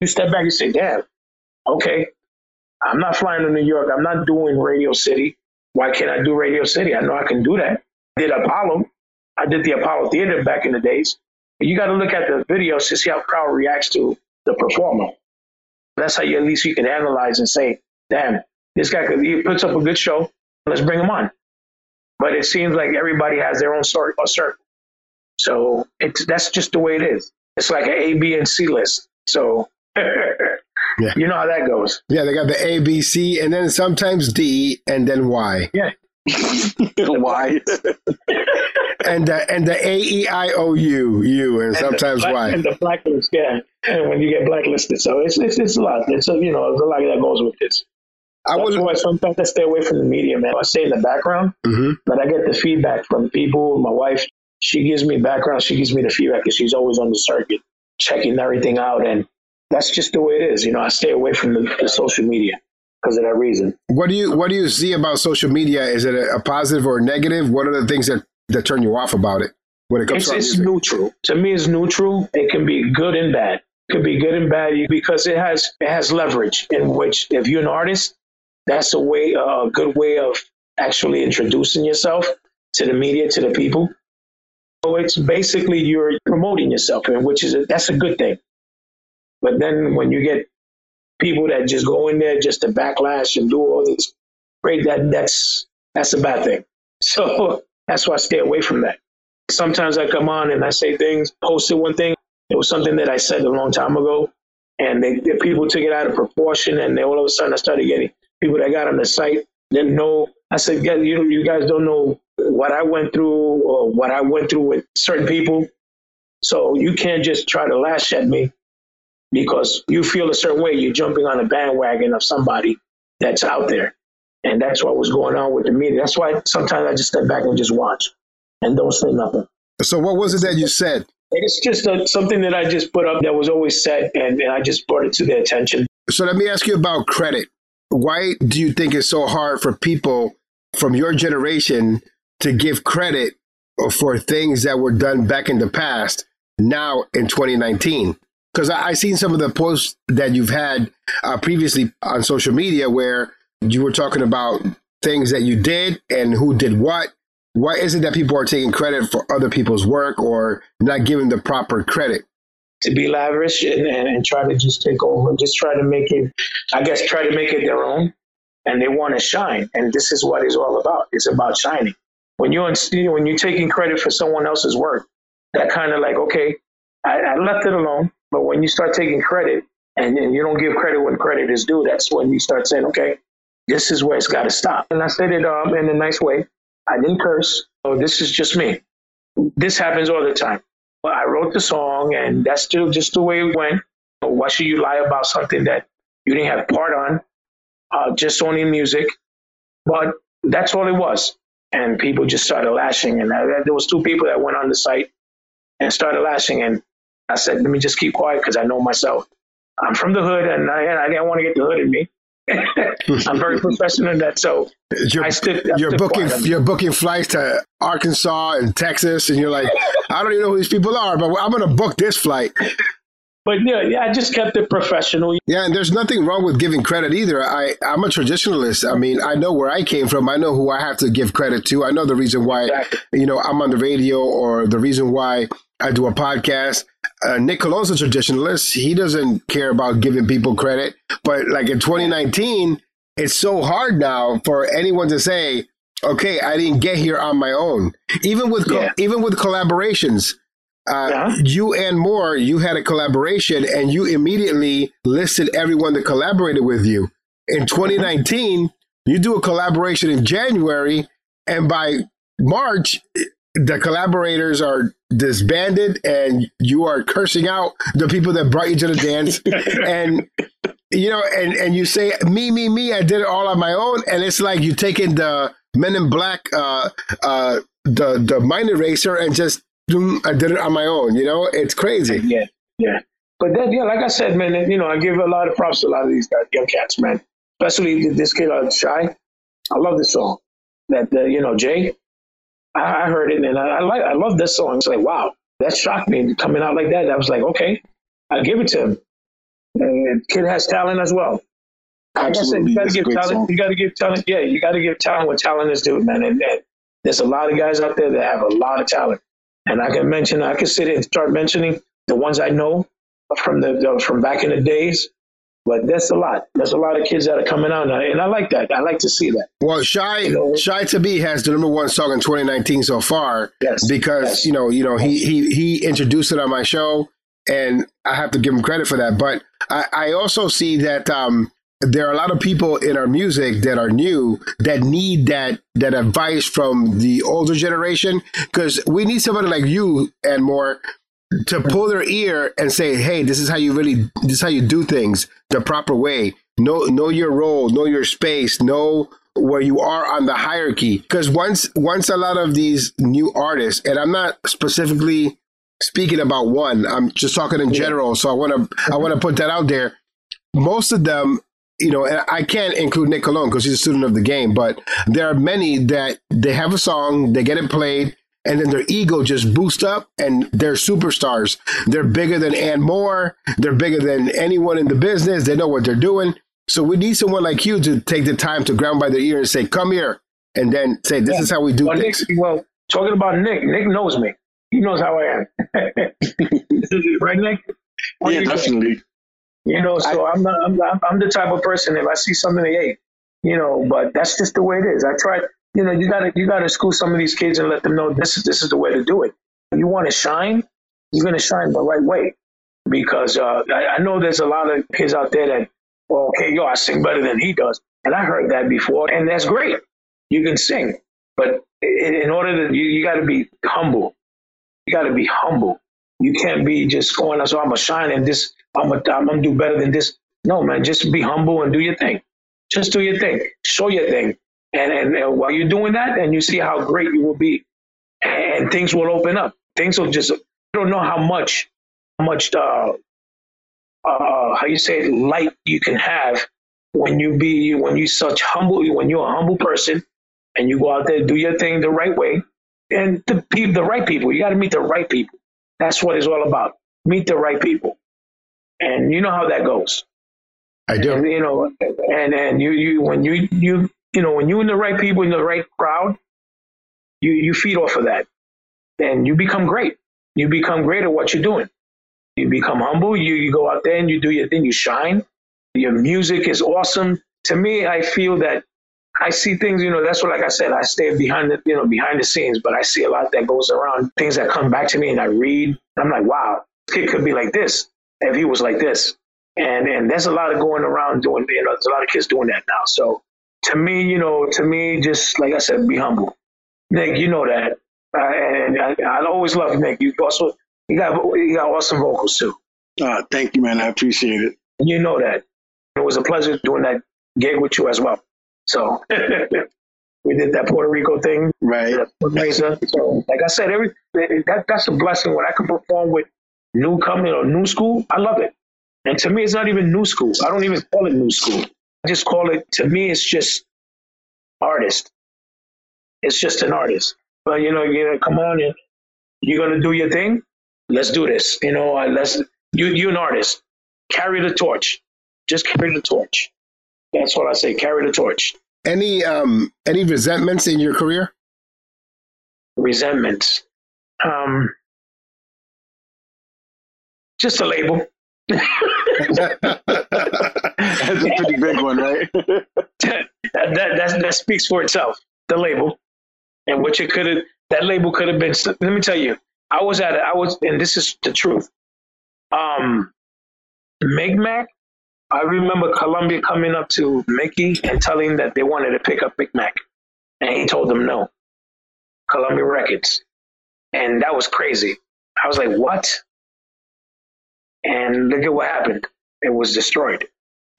you step back and say, damn, okay, I'm not flying to New York. I'm not doing Radio City. Why can't I do Radio City? I know I can do that. I did Apollo. I did the Apollo Theater back in the days. You got to look at the videos to see how crowd reacts to the performer. That's how you at least you can analyze and say, damn, this guy could, he puts up a good show. Let's bring him on. But it seems like everybody has their own sort of circle. So it's that's just the way it is. It's like an A, B, and C list. So <laughs> Yeah. you know how that goes. Yeah, they got the A, B, C, and then sometimes D, and then Y, Yeah. <laughs> y. <laughs> and the and the A, E, I, O, U, U, and sometimes and the, Y. And the blacklist, yeah. And when you get blacklisted. So it's it's, it's a lot. It's a, you know, there's a lot that goes with this. I That's would. why sometimes I stay away from the media, man. I stay in the background, Mhm. but I get the feedback from people. My wife, she gives me background. She gives me the feedback because she's always on the circuit, checking everything out. And that's just the way it is. You know, I stay away from the, the social media because of that reason. What do you What do you see about social media? Is it a, a positive or a negative? What are the things that that turn you off about it when it comes It's, to it's music? neutral. To me, it's neutral. It can be good and bad. It could be good and bad because it has it has leverage in which if you're an artist, that's a way a good way of actually introducing yourself to the media to the people. So it's basically you're promoting yourself, and which is a, that's a good thing. But then when you get people that just go in there just to backlash and do all this great, that that's that's a bad thing. <laughs> So that's why I stay away from that. Sometimes I come on and I say things, posted one thing. It was something that I said a long time ago, and they, the people took it out of proportion, and then all of a sudden I started getting people that got on the site didn't know. I said, "Guys, you you guys don't know what I went through or what I went through with certain people, so you can't just try to lash at me because you feel a certain way. You're jumping on a bandwagon of somebody that's out there, and that's what was going on with the media. That's why sometimes I just step back and just watch and don't say nothing. So, what was it that you said? It's just a, something that I just put up that was always said, and, and I just brought it to their attention. So, let me ask you about credit. Why do you think it's so hard for people from your generation to give credit for things that were done back in the past now in 2019? Because I, I seen some of the posts that you've had uh, previously on social media where you were talking about things that you did and who did what. Why is it that people are taking credit for other people's work or not giving the proper credit? To be lavish and, and, and try to just take over just try to make it, I guess, try to make it their own. And they want to shine. And this is what it's all about. It's about shining. When you're, when you're taking credit for someone else's work, that kind of like, okay, I, I left it alone. But when you start taking credit and, and you don't give credit when credit is due, that's when you start saying, okay, this is where it's got to stop. And I said it um, in a nice way. I didn't curse. Oh, this is just me. This happens all the time. Well, I wrote the song, and that's still just the way it went. But why should you lie about something that you didn't have part on? Uh, just owning music, but that's all it was. And people just started lashing, and I, there was two people that went on the site and started lashing, and I said, "Let me just keep quiet because I know myself. I'm from the hood, and I, I didn't want to get the hood in me. I'm very professional in that, so You're, I stick- I you're booking quiet. you're booking flights to Arkansas and Texas, and you're like, I don't even know who these people are, but I'm going to book this flight. But yeah, yeah, I just kept it professional. Yeah, and there's nothing wrong with giving credit either. I I'm a traditionalist. I mean, I know where I came from. I know who I have to give credit to. I know the reason why Exactly. you know I'm on the radio or the reason why I do a podcast. Uh, Nick Cologne's a traditionalist. He doesn't care about giving people credit. But like in 2019, it's so hard now for anyone to say, "Okay, I didn't get here on my own." Even with co- Yeah. even with collaborations, uh, Yeah. you &More, you had a collaboration, and you immediately listed everyone that collaborated with you. In 2019, you do a collaboration in January, and by March, the collaborators are disbanded, and you are cursing out the people that brought you to the dance, <laughs> and you know, and and you say me, me, me, I did it all on my own, and it's like you taking the Men in Black, uh, uh, the the mind eraser, and just doom, I did it on my own. You know, it's crazy. Yeah, yeah. But then, yeah, like I said, man, you know, I give a lot of props to a lot of these guys, young cats, man. Especially this kid, uh, Shy. I love this song. that uh, you know Jay. I, I heard it and I, I like I love this song. It's like wow, that shocked me coming out like that. I was like, okay, I give it to him. And kid has talent as well. Like I said, you got to it's give talent. song. You got to give talent. Yeah, you got to give talent what talent is due, man. And, and there's a lot of guys out there that have a lot of talent. And I can mention, I can sit and start mentioning the ones I know from the, the from back in the days. But that's a lot. That's a lot of kids that are coming out now, and I like that. I like to see that. Well, Shy You know- Shy to Be has the number one song in 2019 so far Yes, because yes. you know you know he he he introduced it on my show and I have to give him credit for that. But I, I also see that um, there are a lot of people in our music that are new that need that that advice from the older generation because we need somebody like you &More to pull their ear and say, "Hey, this is how you really this is how you do things the proper way. Know know your role, know your space, know where you are on the hierarchy." Because once once a lot of these new artists, and I'm not specifically speaking about one, I'm just talking in general. So I want to I want to put that out there. Most of them. You know, and I can't include Nick Cologne because he's a student of the game, but there are many that they have a song, they get it played, and then their ego just boosts up and they're superstars. They're bigger than &More. They're bigger than anyone in the business. They know what they're doing. So we need someone like you to take the time to ground by their ear and say, come here. And then say, this is how we do Well, Nick, things. well, talking about Nick, Nick knows me. He knows how I am. <laughs> <laughs> right, Nick? What Yeah, you think? definitely. You know, so I, am not, I'm, I'm, I'm the type of person. If I see something, hey, you know, but that's just the way it is. I try. You know, you gotta you gotta school some of these kids and let them know this is this is the way to do it. You want to shine, you're gonna shine the right way. Because uh, I, I know there's a lot of kids out there that, well, okay, yo, I sing better than he does, and I heard that before, and that's great. You can sing, but in, in order to, you, you got to be humble. You got to be humble. You can't be just going, so I'm gonna shine and this, I'm gonna, I'm gonna do better than this. No, man, just be humble and do your thing. Just do your thing. Show your thing. And, and, and while you're doing that, and you see how great you will be, and things will open up. Things will just, you don't know how much, how much, uh, uh, how you say it, light you can have when you be, when you such humble, when you're a humble person and you go out there, do your thing the right way. And the people, the right people, you got to meet the right people. That's what it's all about. Meet the right people. And you know how that goes. I And, do. you know, and and you you when you you you know when you're in the right people in the right crowd, you you feed off of that, and you become great. You become great at what you're doing. You become humble. You you go out there and you do your thing. You shine. Your music is awesome. To me, I feel that I see things. You know, that's what like I said. I stay behind the you know behind the scenes, but I see a lot that goes around. Things that come back to me, and I read. I'm like, wow, this kid could be like this if he was like this. And and there's a lot of going around doing you know there's a lot of kids doing that now. So to me you know to me just like i said be humble. Nick you know that. Uh, and I, I always love nick. You also you got you got awesome vocals too. Uh, thank you, man. I appreciate it. you know that. It was a pleasure doing that gig with you as well. So <laughs> we did that puerto rico thing. Right. So, like I said, every that that's a blessing. When I can perform with new company or new school. I love it. And to me, it's not even new school. I don't even call it new school. I just call it. To me, it's just artist. It's just an artist. But you know, you know, come on in. You're gonna do your thing. Let's do this. You know, uh, let's. You you an artist. Carry the torch. Just carry the torch. That's what I say. Carry the torch. Any um any resentments in your career? resentments. Um, just a label. <laughs> That's a pretty big one, right? that, that, that, that speaks for itself. The label and what you could have. That label could have been. Let me tell you. I was at. I was, and this is the truth. Um, Mic Mac. I remember Columbia coming up to Mickey and telling that they wanted to pick up Mic Mac, and he told them no. Columbia Records, and that was crazy. I was like, what? And look at what happened. It was destroyed.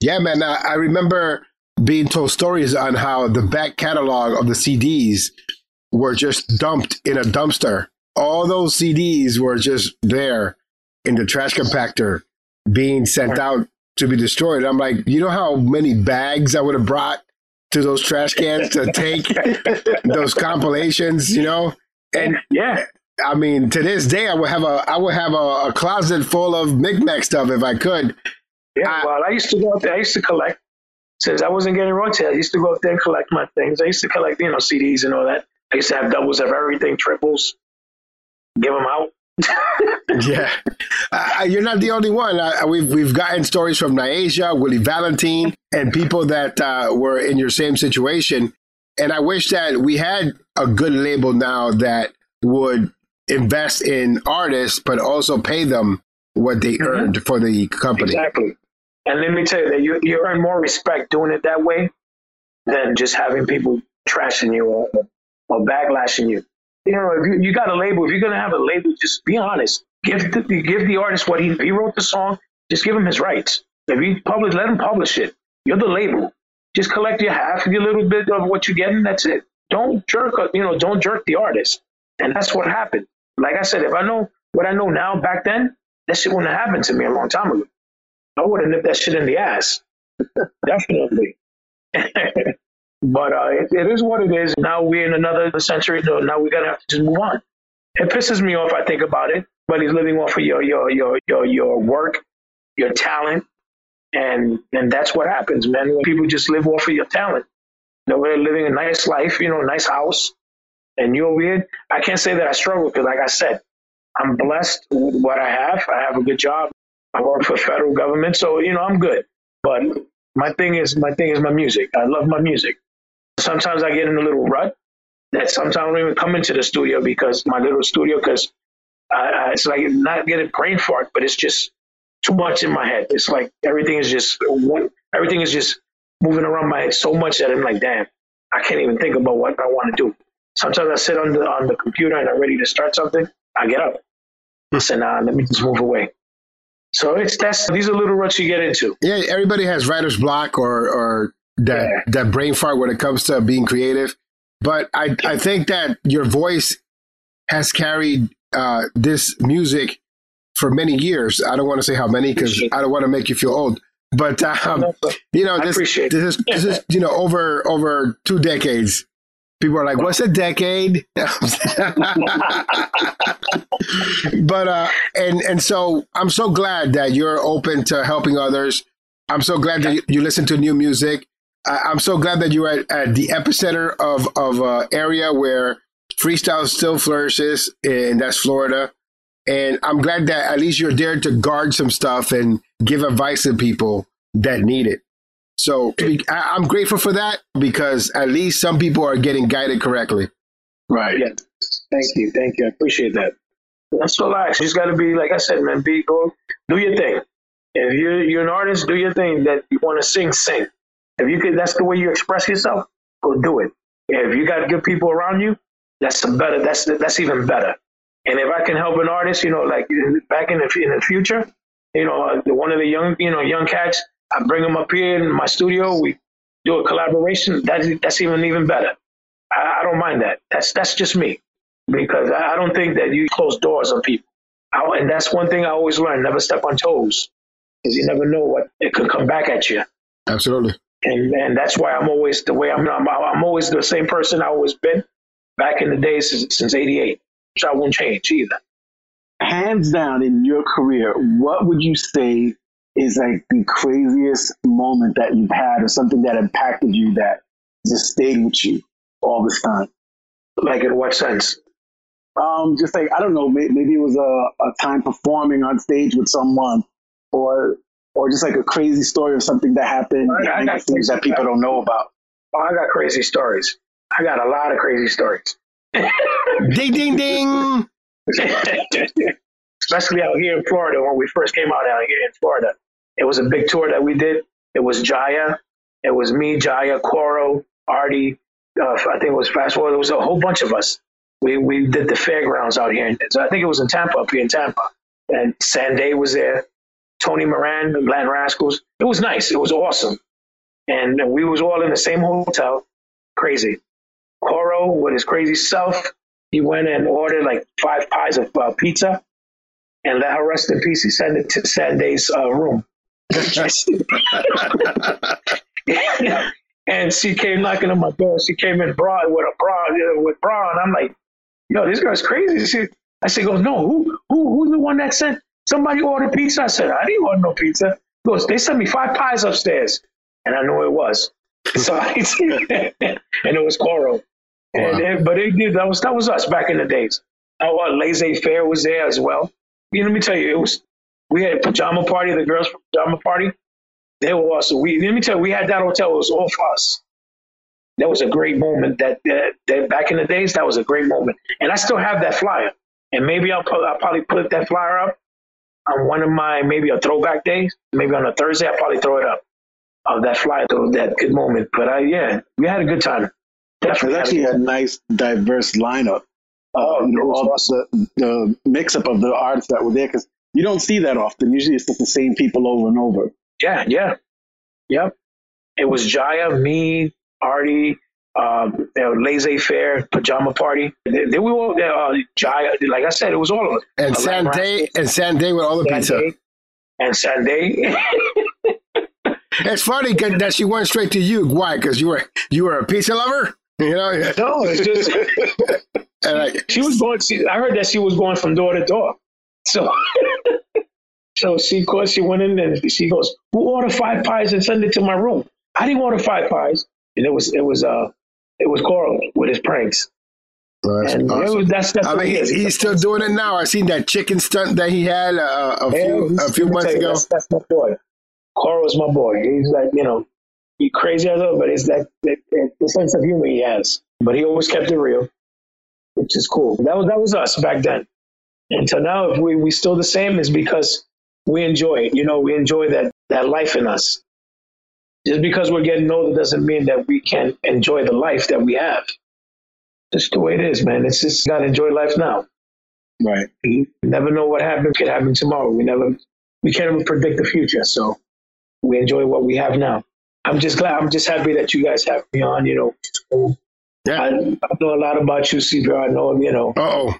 Yeah, man. I, I remember being told stories on how the back catalog of the CDs were just dumped in a dumpster. All those CDs were just there in the trash compactor being sent out to be destroyed. I'm like, you know how many bags I would have brought to those trash cans to take <laughs> those compilations, you know? And Yeah. I mean, to this day, I would have a I would have a, a closet full of Mic Mac stuff if I could. Yeah, I- well, I used to go up there. I used to collect. Since I wasn't getting royalties, I used to go up there and collect my things. I used to collect, you know, CDs and all that. I used to have doubles of everything, triples, give them out. <laughs> <laughs> Yeah, uh, you're not the only one. Uh, we've we've gotten stories from Nyasia, Willie Valentine, and people that uh, were in your same situation. And I wish that we had a good label now that would invest in artists, but also pay them what they mm-hmm. earned for the company. Exactly. And let me tell you that you, you earn more respect doing it that way than just having people trashing you or, or backlashing you. You know, if you, you got a label, if you're going to have a label, just be honest. Give the, give the artist what he, he wrote the song, just give him his rights. If you publish, let him publish it. You're the label. Just collect your half, your little bit of what you're getting. That's it. Don't jerk, you know, don't jerk the artist. And that's what happened. Like I said, if I know what I know now back then, that shit wouldn't have happened to me a long time ago. I would have nipped that shit in the ass. <laughs> Definitely. <laughs> but uh, it, it is what it is. Now we're in another century. So now we gotta have to just move on. It pisses me off. I think about it. But he's living off of your your your your your work, your talent, and and that's what happens, man. People just live off of your talent. You know, they're living a nice life, you know, nice house, and you're weird. I can't say that I struggle because, like I said, I'm blessed with what I have. I have a good job. I work for <laughs> federal government, so you know I'm good. But my thing is my thing is my music. I love my music. Sometimes I get in a little rut that sometimes I don't even come into the studio because my little studio because it's like not getting brain fart, but it's just too much in my head. It's like everything is just one, everything is just moving around my head so much that I'm like, damn, I can't even think about what I want to do. Sometimes I sit on the on the computer and I'm ready to start something. I get up. I say, nah, let me just move away. So it's that's these are little ruts you get into. Yeah, everybody has writer's block or or that Yeah. that brain fart when it comes to being creative. But I I think that your voice has carried uh, this music for many years. I don't want to say how many because I don't want to make you feel old. But um, you know this this is this is you know over over two decades. People are like, "What's a decade?" <laughs> but uh, and and so I'm so glad that you're open to helping others. I'm so glad that you, listen to new music. I, I'm so glad that you're at, at the epicenter of of uh, area where freestyle still flourishes, and that's Florida. And I'm glad that at least you're there to guard some stuff and give advice to people that need it. So I- I'm grateful for that because at least some people are getting guided correctly. Right. Yeah. Thank you. Thank you. I appreciate that. That's so relax. You just got to be, like I said, man, be, go, do your thing. If you're, you're an artist, do your thing. That you want to sing, sing. If you could, that's the way you express yourself, go do it. If you got good people around you, that's the better. That's, that's even better. And if I can help an artist, you know, like back in the, in the future, you know, uh, one of the young, you know, young cats, I bring them up here in my studio. We do a collaboration. That's, that's even, even better. I, I don't mind that. That's that's just me because I, I don't think that you close doors on people. I, and that's one thing I always learn: never step on toes, because you never know what it could come back at you. Absolutely. And and that's why I'm always the way I'm. I'm, I'm always the same person I always been back in the days since, since '88, which I won't change either. Hands down in your career, what would you say is like the craziest moment that you've had or something that impacted you that just stayed with you all this time? Like in what sense? Um, just like, I don't know, maybe, maybe it was a, a time performing on stage with someone or or just like a crazy story of something that happened, I- I got scenes that people don't know about. Oh, I got crazy stories. I got a lot of crazy stories. Ding ding ding. <laughs> Especially out here in Florida when we first came out out here in Florida. It was a big tour that we did. It was Jaya. It was me, Jaya, Coro, Artie. Uh, I think it was Fast Forward. There was a whole bunch of us. We we did the fairgrounds out here. So I think it was in Tampa, up here in Tampa. And Sandeé was there. Tony Moran, the Latin Rascals. It was nice. It was awesome. And we was all in the same hotel. Crazy. Coro with his crazy self, he went and ordered like five pies of uh, pizza and let her rest in peace. He sent it to Sandeé's uh, room. And <laughs> and she came knocking on my door. She came in broad with a bra with bra, and I'm like, "Yo, this girl's crazy." She, I said, "Goes no, who who who's the one that sent somebody ordered pizza?" I said, "I didn't order no pizza." He goes, "They sent me five pies upstairs," and I know it was. <laughs> So I <laughs> and it was Coro. And Wow. it- but it did that was that was us back in the days. Uh, Laissez Faire was there as well. You know, let me tell you, it was we had a pajama party. The girls from pajama party, they were also. We let me tell you, we had that hotel. It was all for us. That was a great moment. That, that that back in the days, that was a great moment. And I still have that flyer. And maybe I'll put, I'll probably put that flyer up on one of my maybe a throwback days. Maybe on a Thursday, I'll probably throw it up of that flyer, of that good moment. But I yeah, we had a good time. It Definitely a actually good a nice, diverse lineup. Oh, Uh, you know, all the, the mix up of the artists that were there because you don't see that often. Usually, it's just the same people over and over. Yeah, yeah, yep. It was Jaya, me, Artie, um, Laissez Faire, Pajama Party. They, they were all there. Uh, Jaya, like I said, it was all of us. And I like Sandeé and Sandeé with all the pizza. And Sunday. It's funny 'cause that she went straight to you. Why? Because you were you were a pizza lover. You know, no, it's just <laughs> like, she was going. She, I heard that she was going from door to door. So, <laughs> so she called. She went in and she goes, "Who ordered five pies and send it to my room?" I didn't order five pies, and it was it was uh it was Coro with his pranks, well, that's and awesome. was, that's that's I mean, he is. he's still doing it now. I seen that chicken stunt that he had uh, a Yeah, few a few months ago. That's, that's my boy. Coro's my boy. He's like you know, he crazy as hell, but it's that the sense of humor he has. But he always kept it real, which is cool. That was that was us back then. Until now, if we we still the same, is because we enjoy it. You know, we enjoy that that life in us. Just because we're getting older doesn't mean that we can't enjoy the life that we have. Just the way it is, man. It's just gotta enjoy life now. Right. You never know what happens could happen tomorrow. We never we can't even predict the future. So we enjoy what we have now. I'm just glad I'm just happy that you guys have me on, you know. Yeah. I, I know a lot about you, CPR. I know, you know. Uh oh.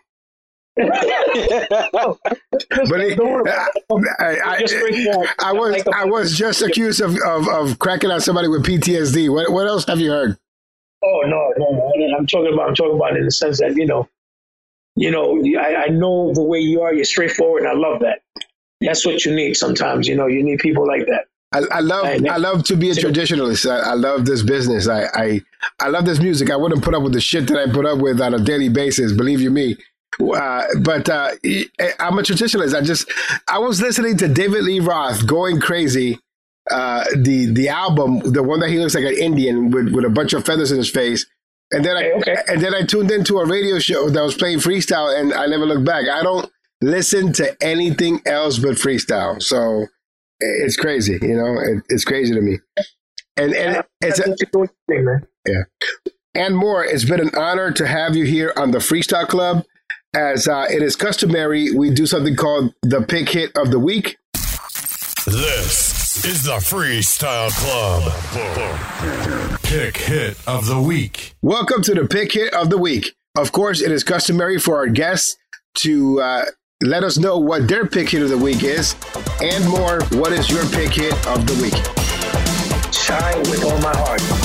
But he, uh, I, I, Just bring it up. I, I was I was just accused of, of, of cracking on somebody with PTSD. What what else have you heard? Oh no, no, no. I'm talking about. I'm talking about in the sense that you know, you know, I, I know the way you are. You're straightforward, and I love that. That's what you need sometimes. You know, you need people like that. I, I love I love to be a traditionalist. I, I love this business. I, I I love this music. I wouldn't put up with the shit that I put up with on a daily basis. Believe you me. Uh, but uh, I'm a traditionalist. I just I was listening to David Lee Roth going crazy. Uh, the the album, the one that he looks like an Indian with, with a bunch of feathers in his face, and then I Okay, and then I tuned into a radio show that was playing freestyle, and I never looked back. I don't listen to anything else but freestyle. So it's crazy, you know. It, it's crazy to me. And and it's That's a, what you're doing, thing, man. &More. It's been an honor to have you here on the Freestyle Club. As uh, it is customary, we do something called the Pick Hit of the Week. This is the Freestyle Club. Pick hit of the week. Welcome to the Pick Hit of the Week. Of course, it is customary for our guests to uh, let us know what their pick hit of the week is, &More. What is your pick hit of the week? Shine with all my heart.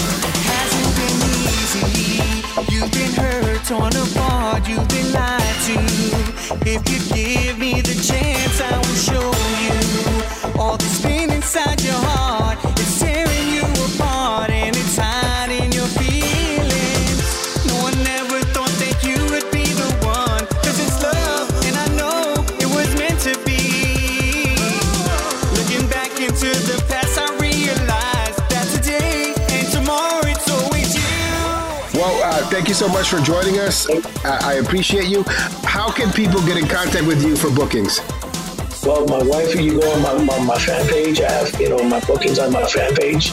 Torn apart, you've been lied to. If you give me the chance, I will show you all this pain inside your heart. So much for joining us. I, appreciate you. How can people get in contact with you for bookings? Well, my wife, you go on my, my, my fan page. I have, you know, my bookings on my fan page.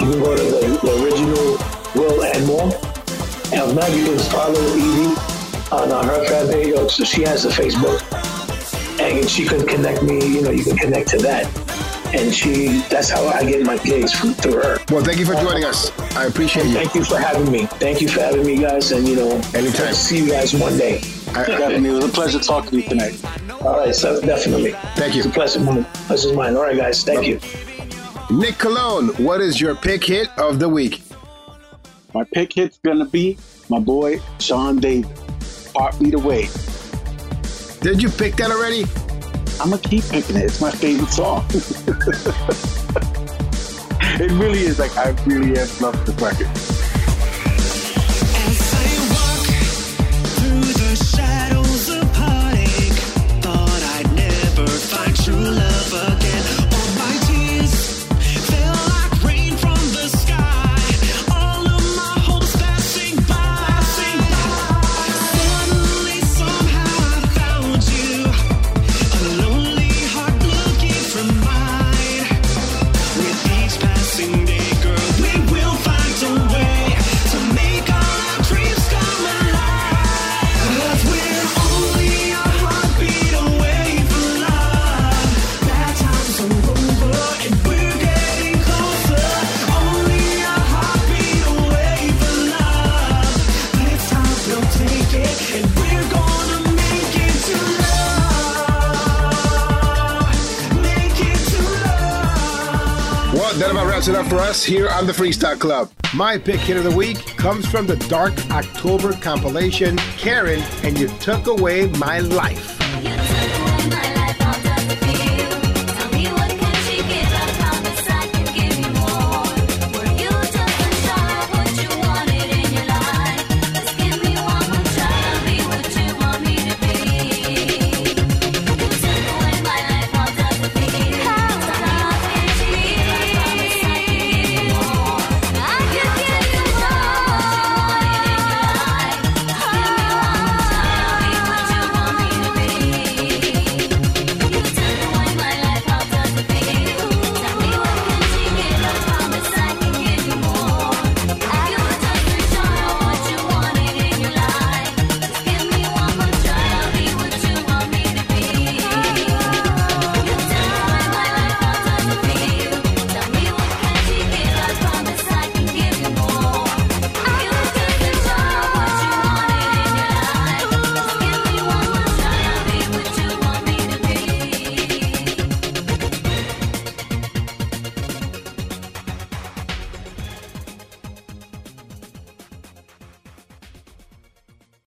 You can go to the, the original Will and More. And if not, you can follow Evie on her fan page. Oh, So she has a Facebook. And she can connect me, you know, you can connect to that and she that's how I get my gigs through her. Well, thank you for joining us. I appreciate and you. Thank you for having me. Thank you for having me, guys. And you know, anytime. See you guys one day. I, definitely. It was a pleasure talking to you tonight. All right, so definitely. Thank you. It's a pleasure. This is mine. All right, guys. Thank you. Nick Cologne, what is your pick hit of the week? My pick hit's gonna be my boy Sean David. Part me the. Did you pick that already? I'm gonna keep picking it. It's my favorite song. <laughs> it really is. Like I really have loved the record. shadows of heartache. Thought I'd never find true love again. Here on the Freestyle Club. My pick hit of the week comes from the Dark October compilation, Karen and You Took Away My Life.